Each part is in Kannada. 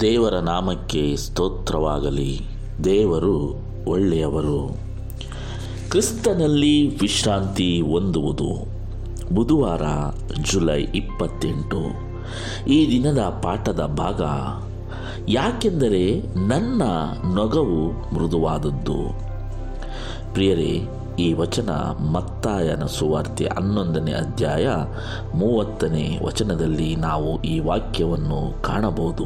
ದೇವರ ನಾಮಕ್ಕೆ ಸ್ತೋತ್ರವಾಗಲಿ. ದೇವರು ಒಳ್ಳೆಯವರು. ಕ್ರಿಸ್ತನಲ್ಲಿ ವಿಶ್ರಾಂತಿ ಹೊಂದುವುದು. ಬುಧವಾರ ಜುಲೈ ಇಪ್ಪತ್ತೆಂಟು. ಈ ದಿನದ ಪಾಠದ ಭಾಗ, ಯಾಕೆಂದರೆ ನನ್ನ ನೊಗವು ಮೃದುವಾದದ್ದು. ಪ್ರಿಯರೇ ಈ ವಚನ ಮತ್ತಾಯನ ಸುವಾರ್ತೆ ಹನ್ನೊಂದನೇ ಅಧ್ಯಾಯ ಮೂವತ್ತನೇ ವಚನದಲ್ಲಿ ನಾವು ಈ ವಾಕ್ಯವನ್ನು ಕಾಣಬಹುದು.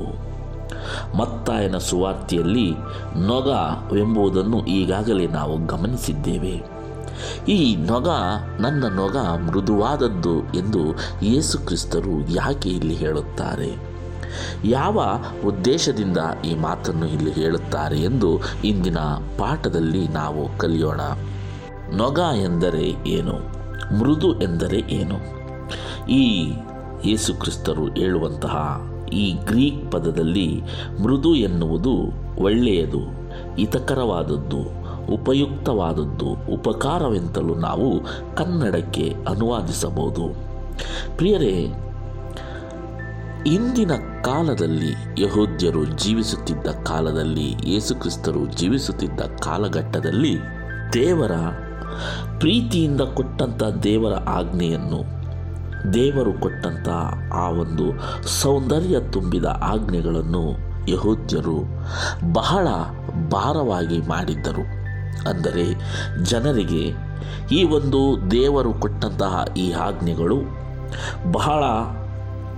ಮತ್ತಾಯನ ಸುವಾರ್ತೆಯಲ್ಲಿ ನೊಗವೆಂಬುದನ್ನು ಈಗಾಗಲೇ ನಾವು ಗಮನಿಸಿದ್ದೇವೆ. ಈ ನೊಗ ನನ್ನ ನೊಗ ಮೃದುವಾದದ್ದು ಎಂದು ಯೇಸು ಕ್ರಿಸ್ತರು ಯಾಕೆ ಇಲ್ಲಿ ಹೇಳುತ್ತಾರೆ? ಯಾವ ಉದ್ದೇಶದಿಂದ ಈ ಮಾತನ್ನು ಇಲ್ಲಿ ಹೇಳುತ್ತಾರೆ ಎಂದು ಇಂದಿನ ಪಾಠದಲ್ಲಿ ನಾವು ಕಲಿಯೋಣ. ನೊಗ ಎಂದರೆ ಏನು? ಮೃದು ಎಂದರೆ ಏನು? ಈ ಯೇಸುಕ್ರಿಸ್ತರು ಹೇಳುವಂತಹ ಈ ಗ್ರೀಕ್ ಪದದಲ್ಲಿ ಮೃದು ಎನ್ನುವುದು ಒಳ್ಳೆಯದು, ಹಿತಕರವಾದದ್ದು, ಉಪಯುಕ್ತವಾದದ್ದು, ಉಪಕಾರವೆಂತಲೂ ನಾವು ಕನ್ನಡಕ್ಕೆ ಅನುವಾದಿಸಬಹುದು. ಪ್ರಿಯರೇ, ಇಂದಿನ ಕಾಲದಲ್ಲಿ ಯಹೂದ್ಯರು ಜೀವಿಸುತ್ತಿದ್ದ ಕಾಲದಲ್ಲಿ ಯೇಸುಕ್ರಿಸ್ತರು ಜೀವಿಸುತ್ತಿದ್ದ ಕಾಲಘಟ್ಟದಲ್ಲಿ ದೇವರ ಪ್ರೀತಿಯಿಂದ ಕೊಟ್ಟಂಥ ದೇವರ ಆಜ್ಞೆಯನ್ನು, ದೇವರು ಕೊಟ್ಟಂಥ ಆ ಒಂದು ಸೌಂದರ್ಯ ತುಂಬಿದ ಆಜ್ಞೆಗಳನ್ನು ಯಹೋದ್ಯರು ಬಹಳ ಭಾರವಾಗಿ ಮಾಡಿದ್ದರು. ಅಂದರೆ ಜನರಿಗೆ ಈ ಒಂದು ದೇವರು ಕೊಟ್ಟಂತಹ ಈ ಆಜ್ಞೆಗಳು ಬಹಳ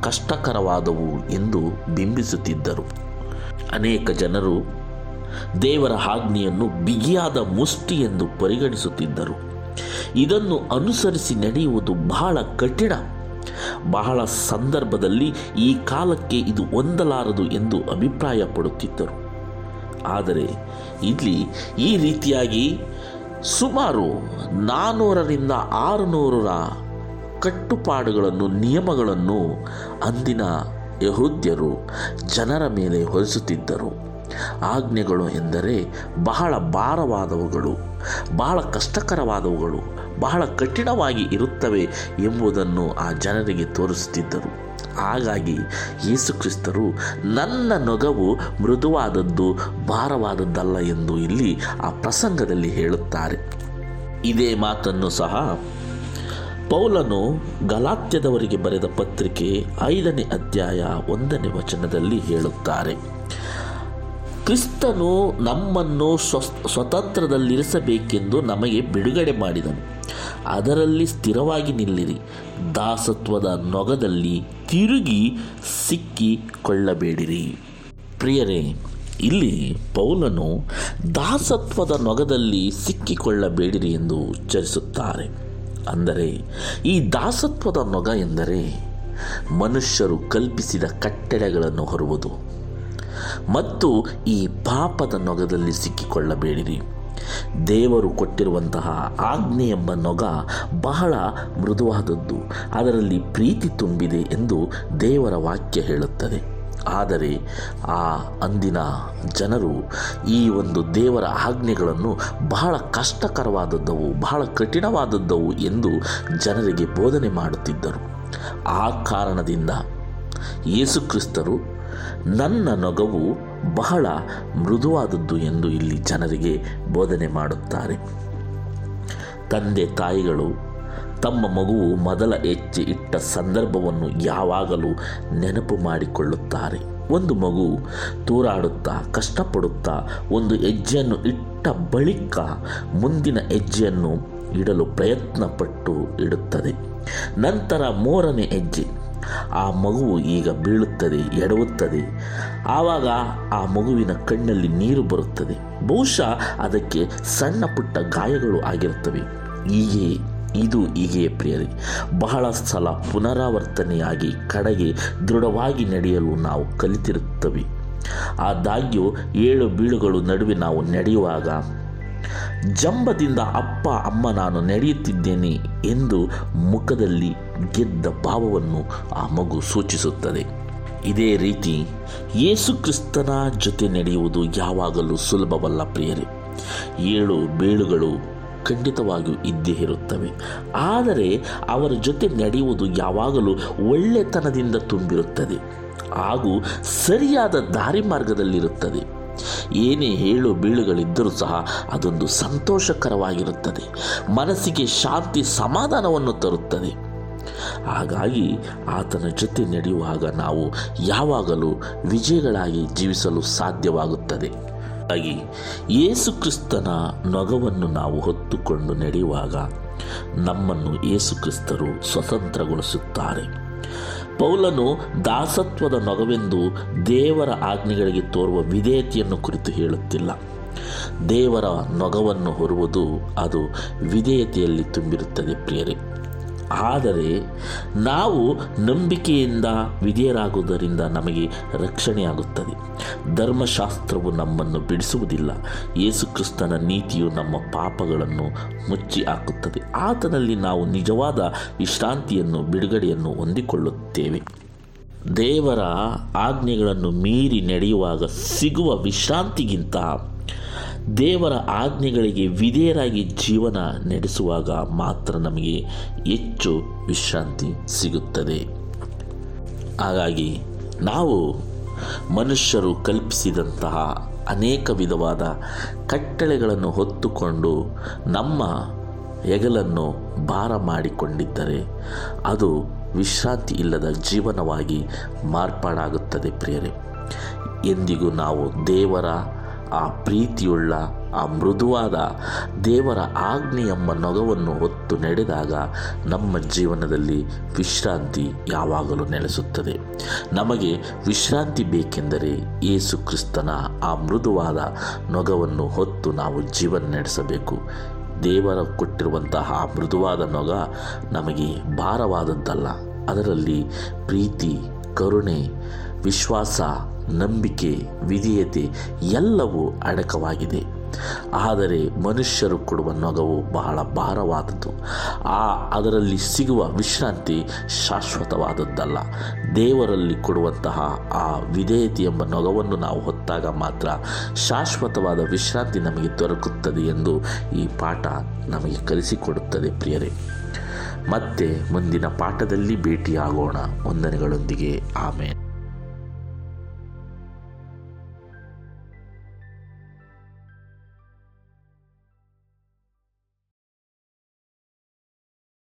ಕಷ್ಟಕರವಾದವು ಎಂದು ಬಿಂಬಿಸುತ್ತಿದ್ದರು. ಅನೇಕ ಜನರು ದೇವರ ಆಜ್ಞೆಯನ್ನು ಬಿಗಿಯಾದ ಮುಷ್ಟಿ ಎಂದು ಪರಿಗಣಿಸುತ್ತಿದ್ದರು. ಇದನ್ನು ಅನುಸರಿಸಿ ನಡೆಯುವುದು ಬಹಳ ಕಠಿಣ. ಬಹಳ ಸಂದರ್ಭದಲ್ಲಿ ಈ ಕಾಲಕ್ಕೆ ಇದು ಹೊಂದಲಾರದು ಎಂದು ಅಭಿಪ್ರಾಯಪಡುತ್ತಿದ್ದರು. ಆದರೆ ಇಲ್ಲಿ ಈ ರೀತಿಯಾಗಿ ಸುಮಾರು ನಾನ್ನೂರರಿಂದ ಆರುನೂರರ ಕಟ್ಟುಪಾಡುಗಳನ್ನು, ನಿಯಮಗಳನ್ನು ಅಂದಿನ ಯಹೂದ್ಯರು ಜನರ ಮೇಲೆ ಹೊರಿಸುತ್ತಿದ್ದರು. ಆಜ್ಞೆಗಳು ಎಂದರೆ ಬಹಳ ಭಾರವಾದವುಗಳು, ಬಹಳ ಕಷ್ಟಕರವಾದವುಗಳು, ಬಹಳ ಕಠಿಣವಾಗಿ ಇರುತ್ತವೆ ಎಂಬುದನ್ನು ಆ ಜನರಿಗೆ ತೋರಿಸುತ್ತಿದ್ದರು. ಹಾಗಾಗಿ ಯೇಸುಕ್ರಿಸ್ತರು ನನ್ನ ನೊಗವು ಮೃದುವಾದದ್ದು, ಭಾರವಾದದ್ದಲ್ಲ ಎಂದು ಇಲ್ಲಿ ಆ ಪ್ರಸಂಗದಲ್ಲಿ ಹೇಳುತ್ತಾರೆ. ಇದೇ ಮಾತನ್ನು ಸಹ ಪೌಲನು ಗಲಾತ್ಯದವರಿಗೆ ಬರೆದ ಪತ್ರಿಕೆ ಐದನೇ ಅಧ್ಯಾಯ ಒಂದನೇ ವಚನದಲ್ಲಿ ಹೇಳುತ್ತಾರೆ. ಕ್ರಿಸ್ತನು ನಮ್ಮನ್ನು ಸ್ವ ಸ್ವತಂತ್ರದಲ್ಲಿರಿಸಬೇಕೆಂದು ನಮಗೆ ಬಿಡುಗಡೆ ಮಾಡಿದನು. ಅದರಲ್ಲಿ ಸ್ಥಿರವಾಗಿ ನಿಲ್ಲಿರಿ. ದಾಸತ್ವದ ನೊಗದಲ್ಲಿ ತಿರುಗಿ ಸಿಕ್ಕಿಕೊಳ್ಳಬೇಡಿರಿ. ಪ್ರಿಯರೇ, ಇಲ್ಲಿ ಪೌಲನು ದಾಸತ್ವದ ನೊಗದಲ್ಲಿ ಸಿಕ್ಕಿಕೊಳ್ಳಬೇಡಿರಿ ಎಂದು ಉಚ್ಚರಿಸುತ್ತಾರೆ. ಅಂದರೆ, ಈ ದಾಸತ್ವದ ನೊಗ ಎಂದರೆ ಮನುಷ್ಯರು ಕಲ್ಪಿಸಿದ ಕಟ್ಟಡಗಳನ್ನು ಹೊರುವುದು. ಮತ್ತು ಈ ಪಾಪದ ನೊಗದಲ್ಲಿ ಸಿಕ್ಕಿಕೊಳ್ಳಬೇಡಿರಿ. ದೇವರು ಕೊಟ್ಟಿರುವಂತಹ ಆಜ್ಞೆ ಎಂಬ ನೊಗ ಬಹಳ ಮೃದುವಾದದ್ದು. ಅದರಲ್ಲಿ ಪ್ರೀತಿ ತುಂಬಿದೆ ಎಂದು ದೇವರ ವಾಕ್ಯ ಹೇಳುತ್ತದೆ. ಆದರೆ ಆ ಅಂದಿನ ಜನರು ಈ ಒಂದು ದೇವರ ಆಜ್ಞೆಗಳನ್ನು ಬಹಳ ಕಷ್ಟಕರವಾದದ್ದವು, ಬಹಳ ಕಠಿಣವಾದದ್ದವು ಎಂದು ಜನರಿಗೆ ಬೋಧನೆ ಮಾಡುತ್ತಿದ್ದರು. ಆ ಕಾರಣದಿಂದ ಯೇಸುಕ್ರಿಸ್ತರು ನನ್ನ ನೊಗವು ಬಹಳ ಮೃದುವಾದದ್ದು ಎಂದು ಇಲ್ಲಿ ಜನರಿಗೆ ಬೋಧನೆ ಮಾಡುತ್ತಾರೆ. ತಂದೆ ತಾಯಿಗಳು, ತಮ್ಮ ಮಗುವು ಮೊದಲ ಹೆಜ್ಜೆ ಇಟ್ಟ ಸಂದರ್ಭವನ್ನು ಯಾವಾಗಲೂ ನೆನಪು ಮಾಡಿಕೊಳ್ಳುತ್ತಾರೆ. ಒಂದು ಮಗು ತೂರಾಡುತ್ತಾ, ಕಷ್ಟಪಡುತ್ತಾ, ಒಂದು ಹೆಜ್ಜೆಯನ್ನು ಇಟ್ಟ ಬಳಿಕ ಮುಂದಿನ ಹೆಜ್ಜೆಯನ್ನು ಇಡಲು ಪ್ರಯತ್ನಪಟ್ಟು ಇಡುತ್ತದೆ. ನಂತರ ಮೂರನೇ ಹೆಜ್ಜೆ. ಆ ಮಗುವು ಈಗ ಬೀಳುತ್ತದೆ, ಎಡವುತ್ತದೆ. ಆವಾಗ ಆ ಮಗುವಿನ ಕಣ್ಣಲ್ಲಿ ನೀರು ಬರುತ್ತದೆ. ಬಹುಶಃ ಅದಕ್ಕೆ ಸಣ್ಣ ಪುಟ್ಟ ಗಾಯಗಳು ಆಗಿರುತ್ತವೆ. ಹೀಗೆ, ಇದು ಹೀಗೆ ಪ್ರಿಯರಿ, ಬಹಳ ಸಲ ಪುನರಾವರ್ತನೆಯಾಗಿ ಕಡೆಗೆ ದೃಢವಾಗಿ ನಡೆಯಲು ನಾವು ಕಲಿತಿರುತ್ತವೆ. ಆದಾಗ್ಯೂ ಏಳು ಬೀಳುಗಳು ನಡುವೆ ನಾವು ನಡೆಯುವಾಗ ಜಂಬದಿಂದ ಅಪ್ಪ, ಅಮ್ಮ ನಾನು ನಡೆಯುತ್ತಿದ್ದೇನೆ ಎಂದು ಮುಖದಲ್ಲಿ ಗೆದ್ದ ಭಾವವನ್ನು ಆ ಮಗು ಸೂಚಿಸುತ್ತದೆ. ಇದೇ ರೀತಿ ಯೇಸುಕ್ರಿಸ್ತನ ಜೊತೆ ನಡೆಯುವುದು ಯಾವಾಗಲೂ ಸುಲಭವಲ್ಲ ಪ್ರಿಯರೇ. ಏಳು ಬೇಳುಗಳು ಖಂಡಿತವಾಗಿಯೂ ಇದ್ದೇ ಇರುತ್ತವೆ. ಆದರೆ ಅವರ ಜೊತೆ ನಡೆಯುವುದು ಯಾವಾಗಲೂ ಒಳ್ಳೆತನದಿಂದ ತುಂಬಿರುತ್ತದೆ. ಹಾಗೂ ಸರಿಯಾದ ದಾರಿ ಮಾರ್ಗದಲ್ಲಿರುತ್ತದೆ ಏನೇ ಹೇಳು ಬೀಳುಗಳಿದ್ದರೂ ಸಹ ಅದೊಂದು ಸಂತೋಷಕರವಾಗಿರುತ್ತದೆ. ಮನಸ್ಸಿಗೆ ಶಾಂತಿ ಸಮಾಧಾನವನ್ನು ತರುತ್ತದೆ. ಹಾಗಾಗಿ ಆತನ ಜೊತೆ ನಡೆಯುವಾಗ ನಾವು ಯಾವಾಗಲೂ ವಿಜಯಗಳಾಗಿ ಜೀವಿಸಲು ಸಾಧ್ಯವಾಗುತ್ತದೆ. ಹಾಗಾಗಿ ಯೇಸು ಕ್ರಿಸ್ತನ ನೊಗವನ್ನು ನಾವು ಹೊತ್ತುಕೊಂಡು ನಡೆಯುವಾಗ ನಮ್ಮನ್ನು ಯೇಸುಕ್ರಿಸ್ತರು ಸ್ವತಂತ್ರಗೊಳಿಸುತ್ತಾರೆ. ಪೌಲನು ದಾಸತ್ವದ ನೊಗವೆಂದು ದೇವರ ಆಜ್ಞೆಗಳಿಗೆ ತೋರುವ ವಿಧೇಯತೆಯನ್ನು ಕುರಿತು ಹೇಳುತ್ತಿಲ್ಲ. ದೇವರ ನೊಗವನ್ನು ಹೊರುವುದು ಅದು ವಿಧೇಯತೆಯಲ್ಲಿ ತುಂಬಿರುತ್ತದೆ ಪ್ರಿಯರೇ. ಆದರೆ ನಾವು ನಂಬಿಕೆಯಿಂದ ವಿಧೇಯರಾಗುವುದರಿಂದ ನಮಗೆ ರಕ್ಷಣೆಯಾಗುತ್ತದೆ. ಧರ್ಮಶಾಸ್ತ್ರವು ನಮ್ಮನ್ನು ಬಿಡಿಸುವುದಿಲ್ಲ. ಯೇಸುಕ್ರಿಸ್ತನ ನೀತಿಯು ನಮ್ಮ ಪಾಪಗಳನ್ನು ಮುಚ್ಚಿ ಹಾಕುತ್ತದೆ. ಆತನಲ್ಲಿ ನಾವು ನಿಜವಾದ ವಿಶ್ರಾಂತಿಯನ್ನು, ಬಿಡುಗಡೆಯನ್ನು ಹೊಂದಿಕೊಳ್ಳುತ್ತೇವೆ. ದೇವರ ಆಜ್ಞೆಗಳನ್ನು ಮೀರಿ ನಡೆಯುವಾಗ ಸಿಗುವ ವಿಶ್ರಾಂತಿಗಿಂತ ದೇವರ ಆಜ್ಞೆಗಳಿಗೆ ವಿಧೇಯರಾಗಿ ಜೀವನ ನಡೆಸುವಾಗ ಮಾತ್ರ ನಮಗೆ ಹೆಚ್ಚು ವಿಶ್ರಾಂತಿ ಸಿಗುತ್ತದೆ. ಹಾಗಾಗಿ ನಾವು ಮನುಷ್ಯರು ಕಲ್ಪಿಸಿದಂತಹ ಅನೇಕ ವಿಧವಾದ ಕಟ್ಟಳೆಗಳನ್ನು ಹೊತ್ತುಕೊಂಡು ನಮ್ಮ ಹೆಗಲನ್ನು ಭಾರ ಮಾಡಿಕೊಂಡಿದ್ದರೆ ಅದು ವಿಶ್ರಾಂತಿ ಇಲ್ಲದ ಜೀವನವಾಗಿ ಮಾರ್ಪಾಡಾಗುತ್ತದೆ ಪ್ರಿಯರೇ. ಎಂದಿಗೂ ನಾವು ದೇವರ ಆ ಪ್ರೀತಿಯುಳ್ಳ, ಆ ಮೃದುವಾದ ದೇವರ ಆಜ್ಞೆ ಎಂಬ ನೊಗವನ್ನು ಹೊತ್ತು ನಡೆದಾಗ ನಮ್ಮ ಜೀವನದಲ್ಲಿ ವಿಶ್ರಾಂತಿ ಯಾವಾಗಲೂ ನೆಲೆಸುತ್ತದೆ. ನಮಗೆ ವಿಶ್ರಾಂತಿ ಬೇಕೆಂದರೆ ಯೇಸು ಕ್ರಿಸ್ತನ ಆ ಮೃದುವಾದ ನೊಗವನ್ನು ಹೊತ್ತು ನಾವು ಜೀವನ ನಡೆಸಬೇಕು. ದೇವರ ಕೊಟ್ಟಿರುವಂತಹ ಆ ಮೃದುವಾದ ನೊಗ ನಮಗೆ ಭಾರವಾದದ್ದಲ್ಲ ಅದರಲ್ಲಿ ಪ್ರೀತಿ, ಕರುಣೆ, ವಿಶ್ವಾಸ ನಂಬಿಕೆ, ವಿಧೇಯತೆ ಎಲ್ಲವೂ ಅಡಕವಾಗಿದೆ. ಆದರೆ ಮನುಷ್ಯರು ಕೊಡುವ ನೊಗವು ಬಹಳ ಭಾರವಾದದ್ದು. ಆ ಅದರಲ್ಲಿ ಸಿಗುವ ವಿಶ್ರಾಂತಿ ಶಾಶ್ವತವಾದದ್ದಲ್ಲ. ದೇವರಲ್ಲಿ ಕೊಡುವಂತಹ ಆ ವಿಧೇಯತೆ ಎಂಬ ನೊಗವನ್ನು ನಾವು ಹೊತ್ತಾಗ ಮಾತ್ರ ಶಾಶ್ವತವಾದ ವಿಶ್ರಾಂತಿ ನಮಗೆ ದೊರಕುತ್ತದೆ ಎಂದು ಈ ಪಾಠ ನಮಗೆ ಕಲಿಸಿಕೊಡುತ್ತದೆ ಪ್ರಿಯರೇ. ಮತ್ತೆ ಮುಂದಿನ ಪಾಠದಲ್ಲಿ ಭೇಟಿಯಾಗೋಣ. ವಂದನೆಗಳೊಂದಿಗೆ. ಆಮೇಲೆ